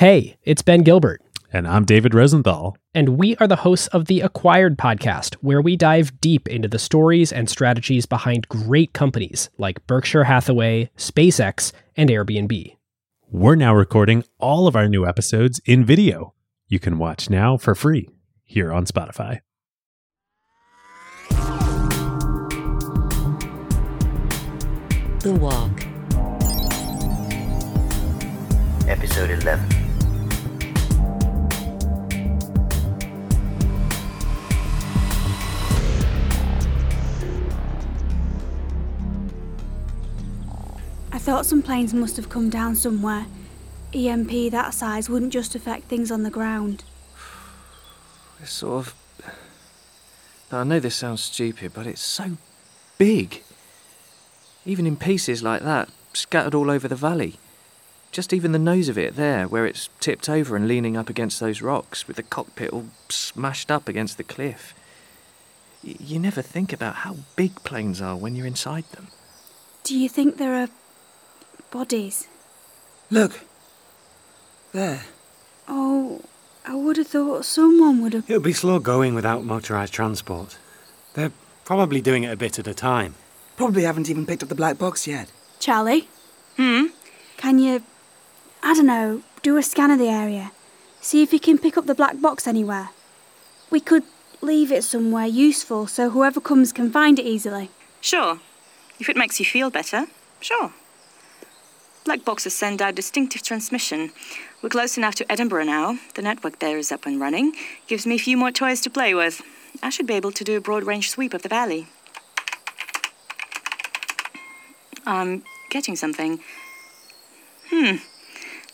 Hey, it's Ben Gilbert, And I'm David Rosenthal. and we are the hosts of the Acquired podcast, where we dive deep into the stories and strategies behind great companies like Berkshire Hathaway, SpaceX, and Airbnb. We're now recording all of our new episodes in video. You can watch now for free here on Spotify. The Walk. Episode 11. Thought some planes must have come down somewhere. EMP that size wouldn't just affect things on the ground. It's sort of. Now, I know this sounds stupid, but it's so big. Even in pieces like that, scattered all over the valley. Just even the nose of it there, where it's tipped over and leaning up against those rocks, with the cockpit all smashed up against the cliff. Y- you never think about how big planes are when you're inside them. Do you think there are bodies? Look. There. Oh, I would have thought someone would have. It would be slow going without motorised transport. They're probably doing it a bit at a time. Probably haven't even picked up the black box yet. Charlie? Hmm? Can you, I don't know, do a scan of the area? See if you can pick up the black box anywhere. We could leave it somewhere useful so whoever comes can find it easily. Sure. If it makes you feel better, sure. Black boxes send out distinctive transmission. We're close enough to Edinburgh now. The network there is up and running. Gives me a few more toys to play with. I should be able to do a broad range sweep of the valley. I'm getting something. Hmm.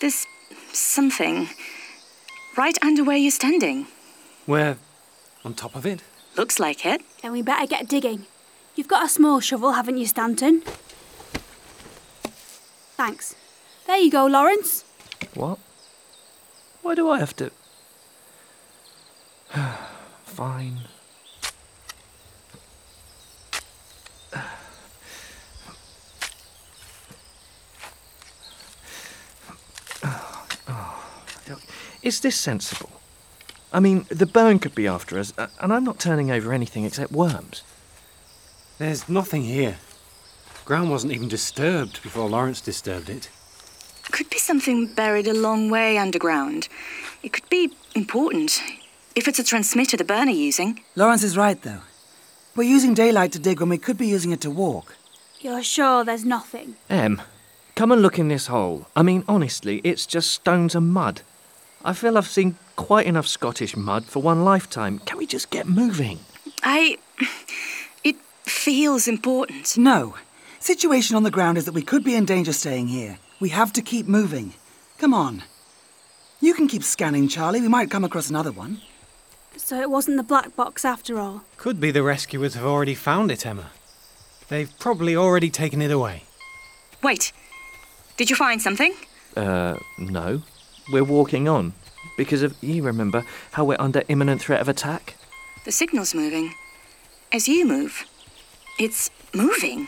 There's something right under where you're standing. We're on top of it. Looks like it. Then we better get digging. You've got a small shovel, haven't you, Stanton? Thanks. There you go, Lawrence. What? Why do I have to. Fine. Is this sensible? I mean, the burn could be after us, and I'm not turning over anything except worms. There's nothing here. Ground wasn't even disturbed before Lawrence disturbed it. It Could be something buried a long way underground. It could be important. If it's a transmitter the burn are using. Lawrence is right, though. We're using daylight to dig when we could be using it to walk. You're sure there's nothing? Em, come and look in this hole. I mean, honestly, it's just stones and mud. I feel I've seen quite enough Scottish mud for one lifetime. Can we just get moving? I. It feels important. No. Situation on the ground is that we could be in danger staying here. We have to keep moving. Come on. You can keep scanning, Charlie. We might come across another one. So it wasn't the black box after all. Could be the rescuers have already found it, Emma. They've probably already taken it away. Wait. Did you find something? Uh, no. We're walking on. Because of, you remember, how we're under imminent threat of attack? The signal's moving. As you move. It's moving.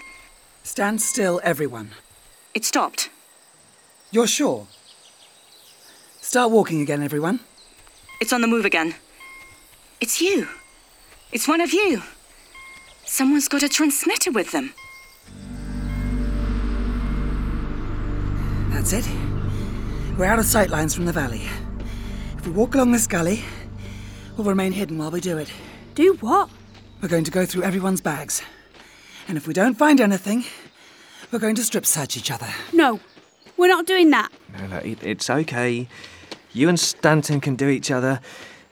Stand still, everyone. It stopped. You're sure? Start walking again, everyone. It's on the move again. It's you. It's one of you. Someone's got a transmitter with them. That's it. We're out of sight lines from the valley. If we walk along this gully, we'll remain hidden while we do it. Do what? We're going to go through everyone's bags. And if we don't find anything, we're going to strip search each other. No, we're not doing that. No, no, it, it's okay. You and Stanton can do each other.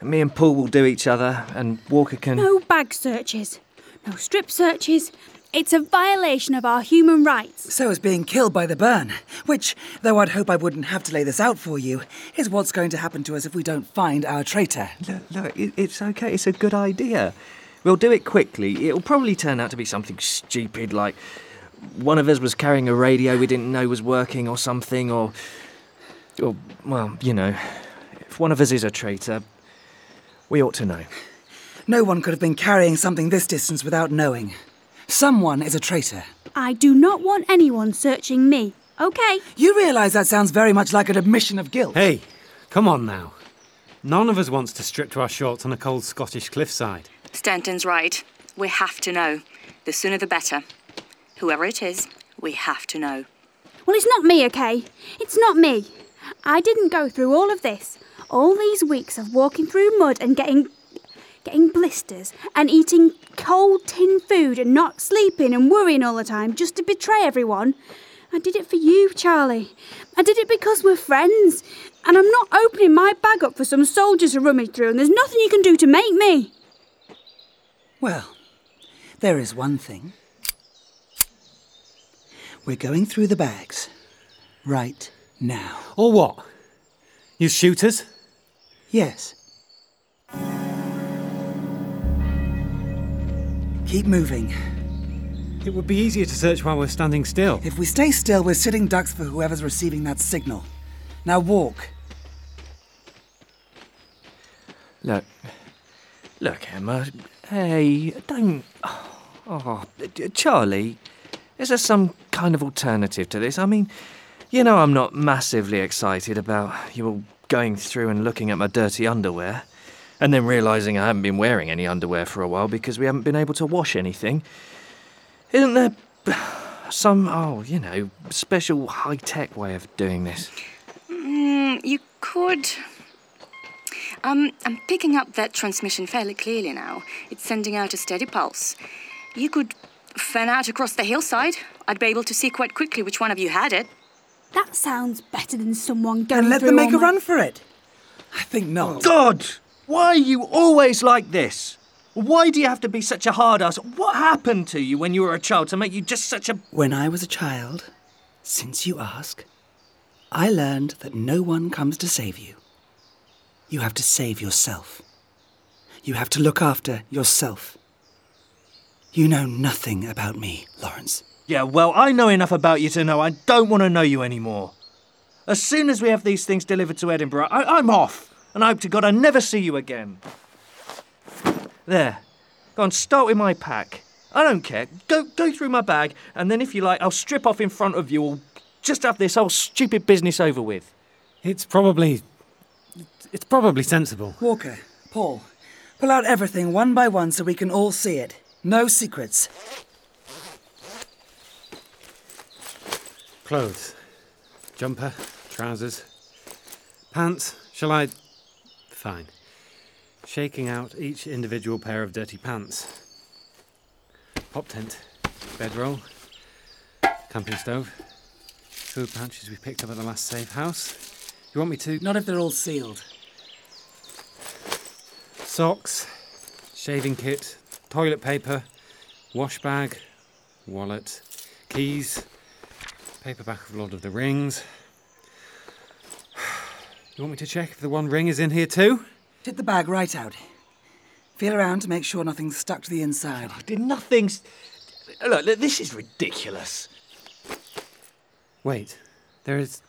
and Me and Paul will do each other, and Walker can. No bag searches. No strip searches. It's a violation of our human rights. So is being killed by the burn, which, though I'd hope I wouldn't have to lay this out for you, is what's going to happen to us if we don't find our traitor. Look, look it, it's okay. It's a good idea. We'll do it quickly. It'll probably turn out to be something stupid like one of us was carrying a radio we didn't know was working or something, or. Or, well, you know, if one of us is a traitor, we ought to know. No one could have been carrying something this distance without knowing. Someone is a traitor. I do not want anyone searching me. Okay. You realise that sounds very much like an admission of guilt. Hey, Come on now. None of us wants to strip to our shorts on a cold Scottish cliffside. Stanton's right. We have to know. The sooner the better. Whoever it is, we have to know. Well, it's not me, okay? It's not me. I didn't go through all of this. All these weeks of walking through mud and getting getting blisters and eating cold tin food and not sleeping and worrying all the time just to betray everyone. I did it for you, Charlie. I did it because we're friends. And I'm not opening my bag up for some soldiers to rummage through, and there's nothing you can do to make me. Well, there is one thing. We're going through the bags. Right now. Or what? You shooters? Yes. Keep moving. It would be easier to search while we're standing still. If we stay still, we're sitting ducks for whoever's receiving that signal. Now walk. Look. Look, Emma. Hey, don't. Oh, Charlie. Is there some kind of alternative to this? I mean, you know, I'm not massively excited about you all going through and looking at my dirty underwear, and then realising I haven't been wearing any underwear for a while because we haven't been able to wash anything. Isn't there some, oh, you know, special high tech way of doing this? Mm, you could. Um, I'm picking up that transmission fairly clearly now. It's sending out a steady pulse. You could fan out across the hillside. I'd be able to see quite quickly which one of you had it. That sounds better than someone going And let through them make a my- run for it. I think not. God! Why are you always like this? Why do you have to be such a hard ass? What happened to you when you were a child to make you just such a. When I was a child, since you ask, I learned that no one comes to save you. You have to save yourself. You have to look after yourself. You know nothing about me, Lawrence. Yeah, well, I know enough about you to know I don't want to know you anymore. As soon as we have these things delivered to Edinburgh, I- I'm off. And I hope to God I never see you again. There. Go on, start with my pack. I don't care. Go, go through my bag, and then if you like, I'll strip off in front of you or just have this whole stupid business over with. It's probably. It's probably sensible. Walker, Paul, pull out everything one by one so we can all see it. No secrets. Clothes. Jumper, trousers, pants. Shall I. Fine. Shaking out each individual pair of dirty pants. Pop tent, bedroll, camping stove, food pouches we picked up at the last safe house. You want me to. Not if they're all sealed. Socks, shaving kit, toilet paper, wash bag, wallet, keys, paperback of Lord of the Rings. You want me to check if the One Ring is in here too? Tip the bag right out. Feel around to make sure nothing's stuck to the inside. Did nothing's. Look, look, this is ridiculous. Wait, there is.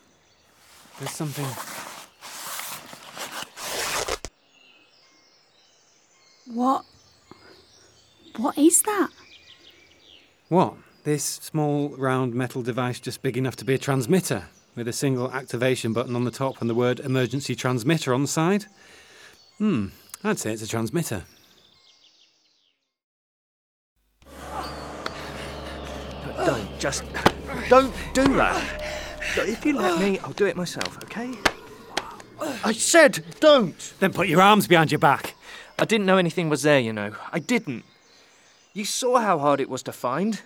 There's something. What? What is that? What? This small round metal device just big enough to be a transmitter, with a single activation button on the top and the word emergency transmitter on the side? Hmm, I'd say it's a transmitter. Don't just. Don't do that. If you let me, I'll do it myself, okay? I said don't! Then put your arms behind your back. I didn't know anything was there, you know. I didn't. You saw how hard it was to find.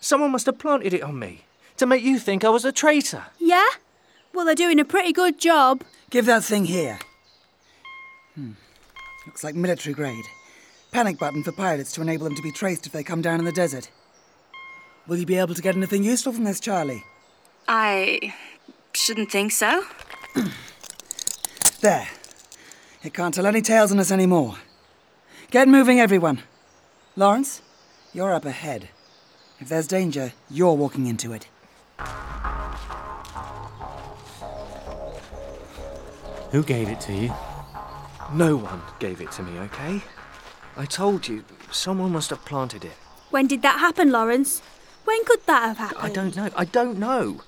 Someone must have planted it on me to make you think I was a traitor. Yeah? Well, they're doing a pretty good job. Give that thing here. Hmm. Looks like military grade. Panic button for pilots to enable them to be traced if they come down in the desert. Will you be able to get anything useful from this, Charlie? I shouldn't think so. There. It can't tell any tales on us anymore. Get moving, everyone. Lawrence, you're up ahead. If there's danger, you're walking into it. Who gave it to you? No one gave it to me, okay? I told you, someone must have planted it. When did that happen, Lawrence? When could that have happened? I don't know. I don't know.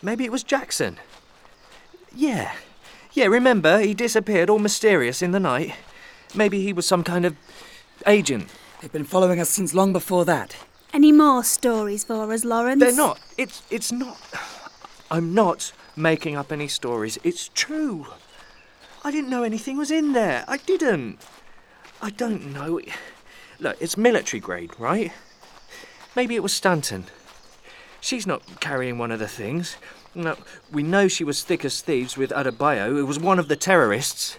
Maybe it was Jackson. Yeah. Yeah, remember, he disappeared all mysterious in the night. Maybe he was some kind of agent. They've been following us since long before that. Any more stories for us, Lawrence? They're not. It's it's not. I'm not making up any stories. It's true. I didn't know anything was in there. I didn't. I don't know. Look, it's military grade, right? Maybe it was Stanton. She's not carrying one of the things. No, we know she was thick as thieves with Adebayo, who was one of the terrorists.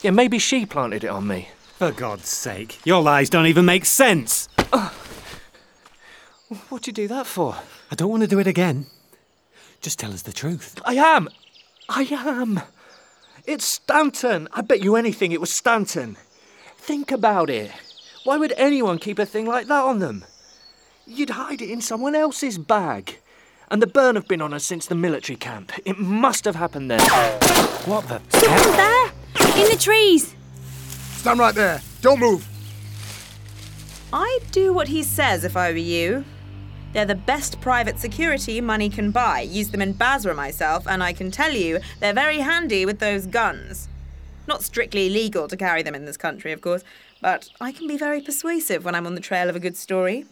Yeah, maybe she planted it on me. For God's sake, your lies don't even make sense. What'd you do that for? I don't want to do it again. Just tell us the truth. I am. I am. It's Stanton. I bet you anything it was Stanton. Think about it. Why would anyone keep a thing like that on them? You'd hide it in someone else's bag. And the burn have been on us since the military camp. It must have happened there. What the? There! In the trees! Stand right there. Don't move. I'd do what he says if I were you. They're the best private security money can buy. Use them in Basra myself, and I can tell you they're very handy with those guns. Not strictly legal to carry them in this country, of course, but I can be very persuasive when I'm on the trail of a good story.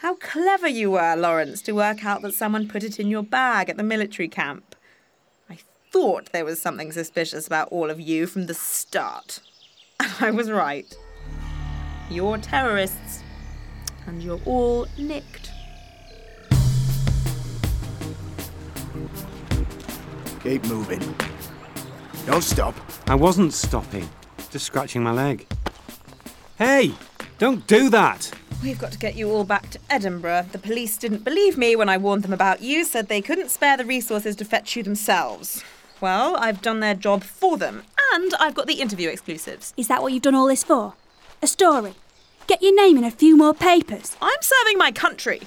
How clever you were, Lawrence, to work out that someone put it in your bag at the military camp. I thought there was something suspicious about all of you from the start. And I was right. You're terrorists, and you're all nicked. Keep moving. Don't stop. I wasn't stopping, just scratching my leg. Hey, don't do that. We've got to get you all back to Edinburgh. The police didn't believe me when I warned them about you, said they couldn't spare the resources to fetch you themselves. Well, I've done their job for them, and I've got the interview exclusives. Is that what you've done all this for? A story? Get your name in a few more papers? I'm serving my country.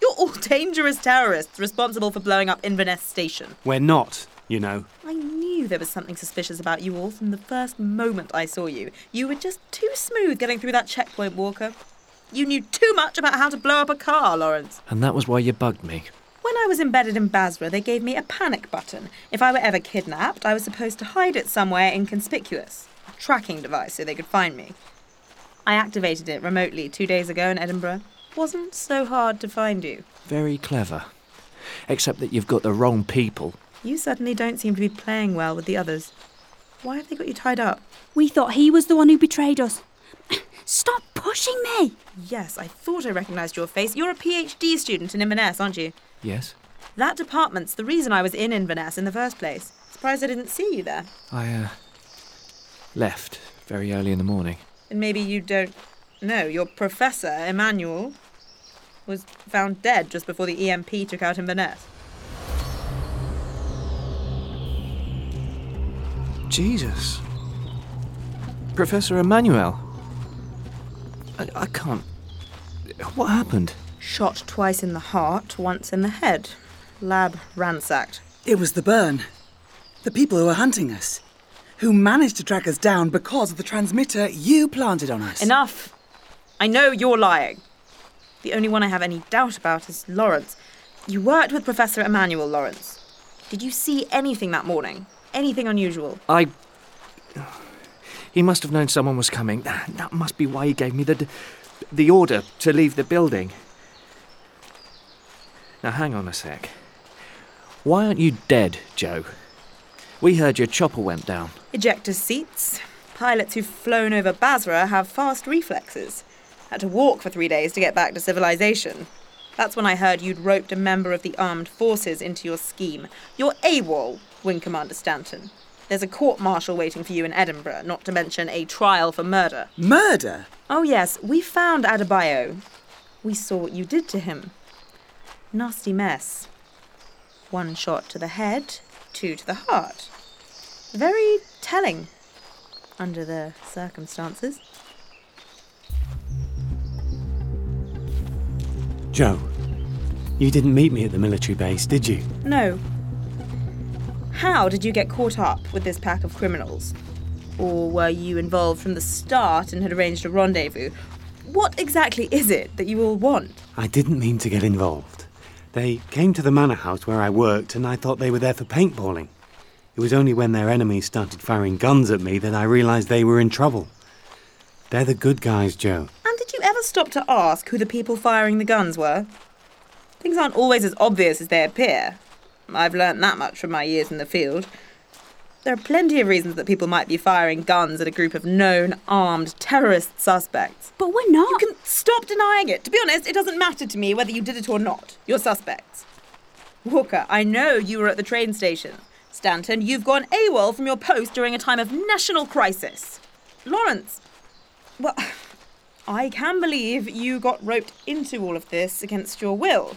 You're all dangerous terrorists responsible for blowing up Inverness Station. We're not, you know. I knew there was something suspicious about you all from the first moment I saw you. You were just too smooth getting through that checkpoint, Walker. You knew too much about how to blow up a car, Lawrence. And that was why you bugged me. When I was embedded in Basra, they gave me a panic button. If I were ever kidnapped, I was supposed to hide it somewhere inconspicuous. A tracking device so they could find me. I activated it remotely two days ago in Edinburgh. Wasn't so hard to find you. Very clever. Except that you've got the wrong people. You certainly don't seem to be playing well with the others. Why have they got you tied up? We thought he was the one who betrayed us. Stop pushing me! Yes, I thought I recognised your face. You're a PhD student in Inverness, aren't you? Yes? That department's the reason I was in Inverness in the first place. Surprised I didn't see you there. I, uh, left very early in the morning. And maybe you don't know. Your professor, Emmanuel, was found dead just before the EMP took out Inverness. Jesus. Professor Emmanuel. I, I can't. What happened? Shot twice in the heart, once in the head. Lab ransacked. It was the burn. The people who were hunting us. Who managed to track us down because of the transmitter you planted on us. Enough! I know you're lying. The only one I have any doubt about is Lawrence. You worked with Professor Emmanuel Lawrence. Did you see anything that morning? Anything unusual? I. He must have known someone was coming. Ah, that must be why he gave me the the order to leave the building. Now hang on a sec. Why aren't you dead, Joe? We heard your chopper went down. Ejector seats. Pilots who've flown over Basra have fast reflexes. Had to walk for three days to get back to civilization. That's when I heard you'd roped a member of the armed forces into your scheme. You're AWOL, Wing Commander Stanton. There's a court martial waiting for you in Edinburgh, not to mention a trial for murder. Murder? Oh, yes, we found Adebayo. We saw what you did to him. Nasty mess. One shot to the head, two to the heart. Very telling, under the circumstances. Joe, you didn't meet me at the military base, did you? No. How did you get caught up with this pack of criminals? Or were you involved from the start and had arranged a rendezvous? What exactly is it that you all want? I didn't mean to get involved. They came to the manor house where I worked, and I thought they were there for paintballing. It was only when their enemies started firing guns at me that I realized they were in trouble. They're the good guys, Joe. And did you ever stop to ask who the people firing the guns were? Things aren't always as obvious as they appear. I've learnt that much from my years in the field. There are plenty of reasons that people might be firing guns at a group of known armed terrorist suspects. But we're not. You can stop denying it. To be honest, it doesn't matter to me whether you did it or not. You're suspects. Walker, I know you were at the train station. Stanton, you've gone AWOL from your post during a time of national crisis. Lawrence, well, I can believe you got roped into all of this against your will.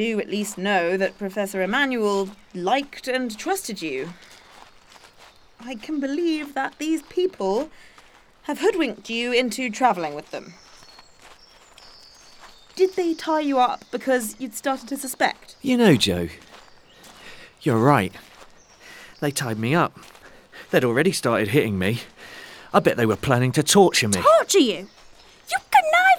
Do at least know that Professor Emmanuel liked and trusted you. I can believe that these people have hoodwinked you into travelling with them. Did they tie you up because you'd started to suspect? You know, Joe, you're right. They tied me up. They'd already started hitting me. I bet they were planning to torture me. Torture you? You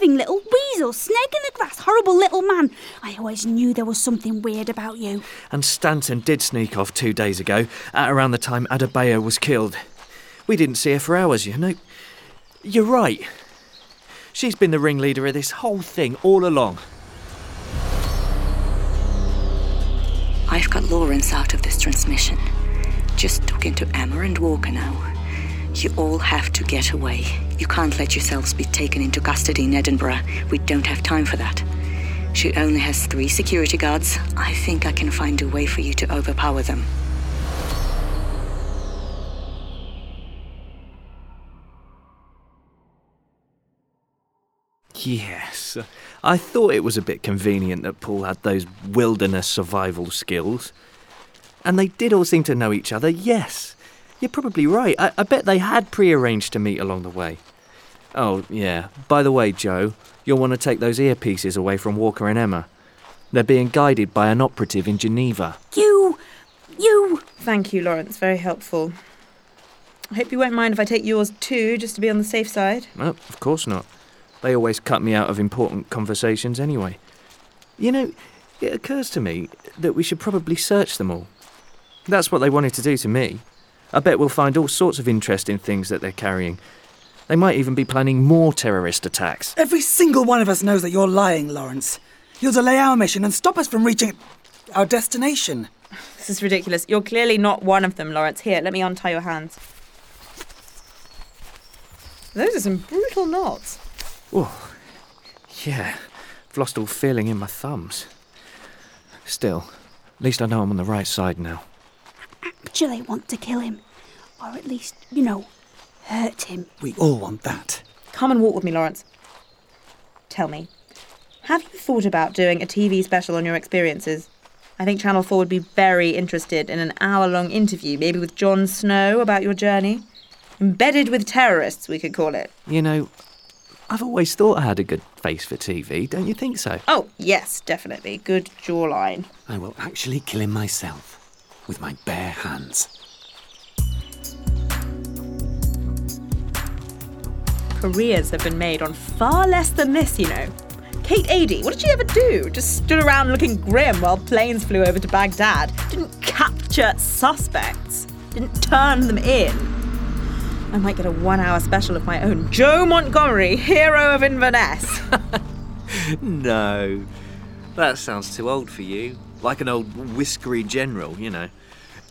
conniving little weasel, snake in the grass, horrible little man. I always knew there was something weird about you. And Stanton did sneak off two days ago, at around the time Adebayo was killed. We didn't see her for hours, you know. You're right. She's been the ringleader of this whole thing all along. I've got Lawrence out of this transmission. Just talking to Emma and Walker now. You all have to get away. You can't let yourselves be taken into custody in Edinburgh. We don't have time for that. She only has three security guards. I think I can find a way for you to overpower them. Yes. I thought it was a bit convenient that Paul had those wilderness survival skills. And they did all seem to know each other, yes. You're probably right. I, I bet they had prearranged to meet along the way. Oh, yeah. By the way, Joe, you'll want to take those earpieces away from Walker and Emma. They're being guided by an operative in Geneva. You. You. Thank you, Lawrence. Very helpful. I hope you won't mind if I take yours too, just to be on the safe side. No, of course not. They always cut me out of important conversations anyway. You know, it occurs to me that we should probably search them all. That's what they wanted to do to me. I bet we'll find all sorts of interesting things that they're carrying. They might even be planning more terrorist attacks. Every single one of us knows that you're lying, Lawrence. You'll delay our mission and stop us from reaching our destination. This is ridiculous. You're clearly not one of them, Lawrence. Here, let me untie your hands. Those are some brutal knots. Oh, yeah. I've lost all feeling in my thumbs. Still, at least I know I'm on the right side now. Actually want to kill him. Or at least, you know, hurt him. We all want that. Come and walk with me, Lawrence. Tell me, have you thought about doing a TV special on your experiences? I think Channel 4 would be very interested in an hour long interview, maybe with Jon Snow about your journey. Embedded with terrorists, we could call it. You know, I've always thought I had a good face for TV, don't you think so? Oh, yes, definitely. Good jawline. I will actually kill him myself with my bare hands. Careers have been made on far less than this, you know. Kate Adie, what did she ever do? Just stood around looking grim while planes flew over to Baghdad. Didn't capture suspects. Didn't turn them in. I might get a one hour special of my own. Joe Montgomery, hero of Inverness. no. That sounds too old for you. Like an old whiskery general, you know.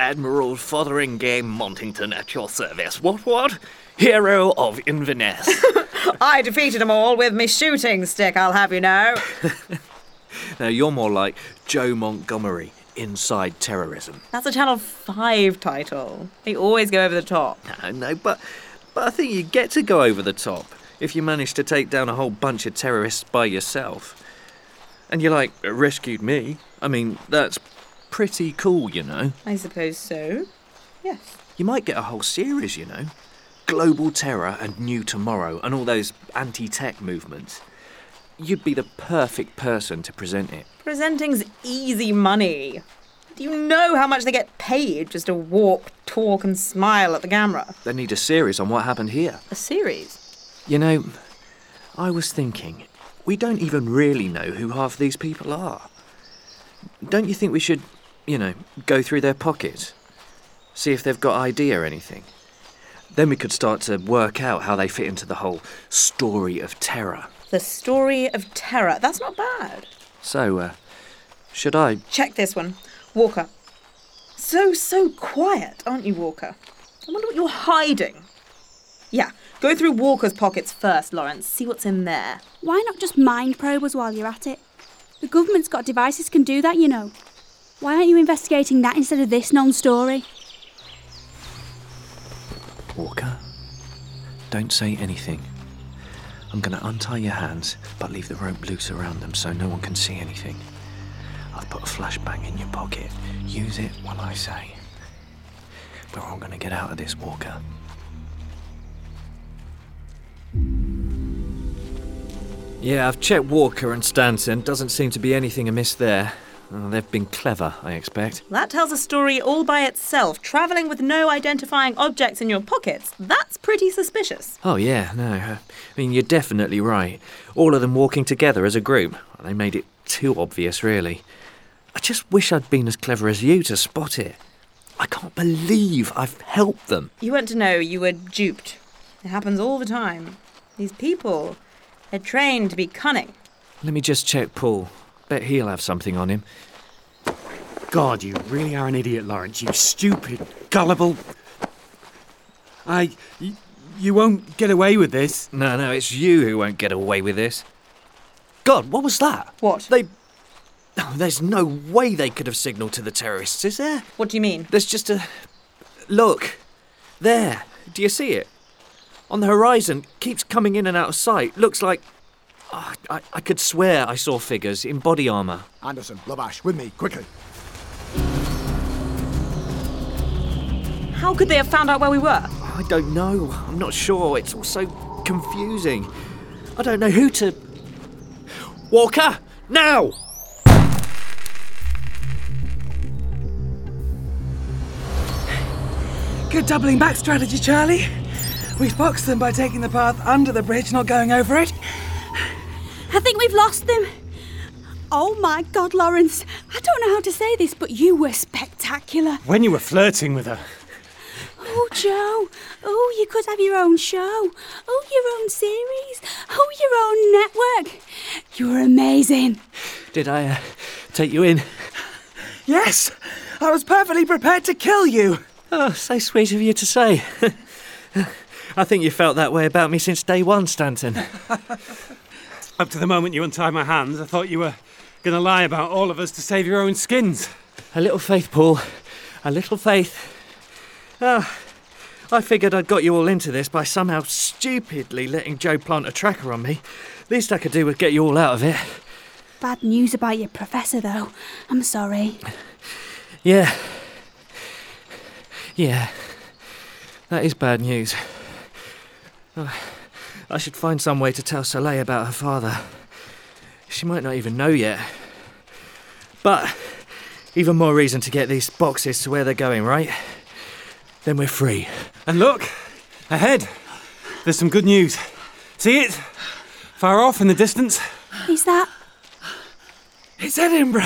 Admiral Fotheringay Montington at your service. What, what? Hero of Inverness. I defeated them all with me shooting stick, I'll have you know. now, you're more like Joe Montgomery, inside terrorism. That's a Channel 5 title. They always go over the top. No, no, but, but I think you get to go over the top if you manage to take down a whole bunch of terrorists by yourself. And you like rescued me. I mean, that's pretty cool, you know. I suppose so. Yes. You might get a whole series, you know. Global Terror and New Tomorrow and all those anti tech movements. You'd be the perfect person to present it. Presenting's easy money. Do you know how much they get paid just to walk, talk, and smile at the camera? They need a series on what happened here. A series? You know, I was thinking, we don't even really know who half these people are. Don't you think we should, you know, go through their pockets? See if they've got ID or anything. Then we could start to work out how they fit into the whole story of terror. The story of terror. That's not bad. So, uh, should I? Check this one. Walker. So, so quiet, aren't you, Walker? I wonder what you're hiding. Yeah, go through Walker's pockets first, Lawrence. See what's in there. Why not just mind probe us while you're at it? The government's got devices can do that, you know. Why aren't you investigating that instead of this non story? Walker, don't say anything. I'm going to untie your hands, but leave the rope loose around them so no one can see anything. I've put a flashbang in your pocket. Use it when I say. We're all going to get out of this, Walker. Yeah, I've checked Walker and Stanton. Doesn't seem to be anything amiss there. They've been clever, I expect. That tells a story all by itself. Travelling with no identifying objects in your pockets. That's pretty suspicious. Oh, yeah, no. uh, I mean, you're definitely right. All of them walking together as a group. They made it too obvious, really. I just wish I'd been as clever as you to spot it. I can't believe I've helped them. You weren't to know you were duped. It happens all the time. These people, they're trained to be cunning. Let me just check Paul. Bet he'll have something on him. God, you really are an idiot, Lawrence. You stupid, gullible. I. You, you won't get away with this. No, no, it's you who won't get away with this. God, what was that? What? They. Oh, there's no way they could have signalled to the terrorists, is there? What do you mean? There's just a. Look. There. Do you see it? On the horizon, keeps coming in and out of sight. Looks like. Oh, I, I could swear I saw figures in body armour. Anderson, Lavash, with me, quickly. How could they have found out where we were? I don't know. I'm not sure. It's all so confusing. I don't know who to. Walker! Now! Good doubling back strategy, Charlie. We've boxed them by taking the path under the bridge, not going over it. I think we've lost them. Oh my god, Lawrence. I don't know how to say this, but you were spectacular. When you were flirting with her. Oh, Joe. Oh, you could have your own show. Oh, your own series. Oh, your own network. You were amazing. Did I uh, take you in? Yes, I was perfectly prepared to kill you. Oh, so sweet of you to say. I think you felt that way about me since day one, Stanton. Up to the moment you untied my hands, I thought you were going to lie about all of us to save your own skins. A little faith, Paul. A little faith. Ah, I figured I'd got you all into this by somehow stupidly letting Joe plant a tracker on me. Least I could do was get you all out of it. Bad news about your professor, though. I'm sorry. Yeah. Yeah. That is bad news. Oh, I should find some way to tell Soleil about her father. She might not even know yet. But even more reason to get these boxes to where they're going, right? Then we're free. And look, ahead. There's some good news. See it? Far off in the distance? Is that. It's Edinburgh.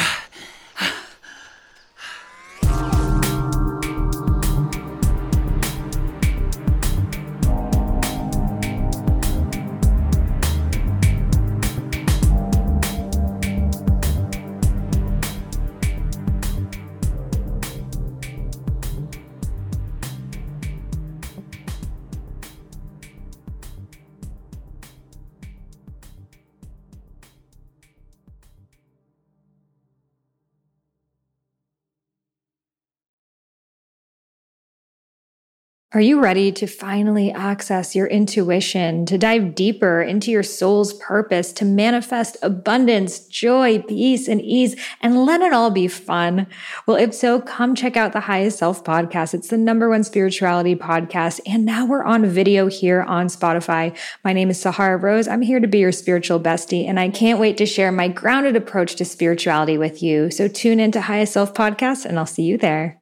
Are you ready to finally access your intuition, to dive deeper into your soul's purpose, to manifest abundance, joy, peace, and ease, and let it all be fun? Well, if so, come check out the Highest Self podcast. It's the number one spirituality podcast. And now we're on video here on Spotify. My name is Sahara Rose. I'm here to be your spiritual bestie, and I can't wait to share my grounded approach to spirituality with you. So tune into Highest Self podcast, and I'll see you there.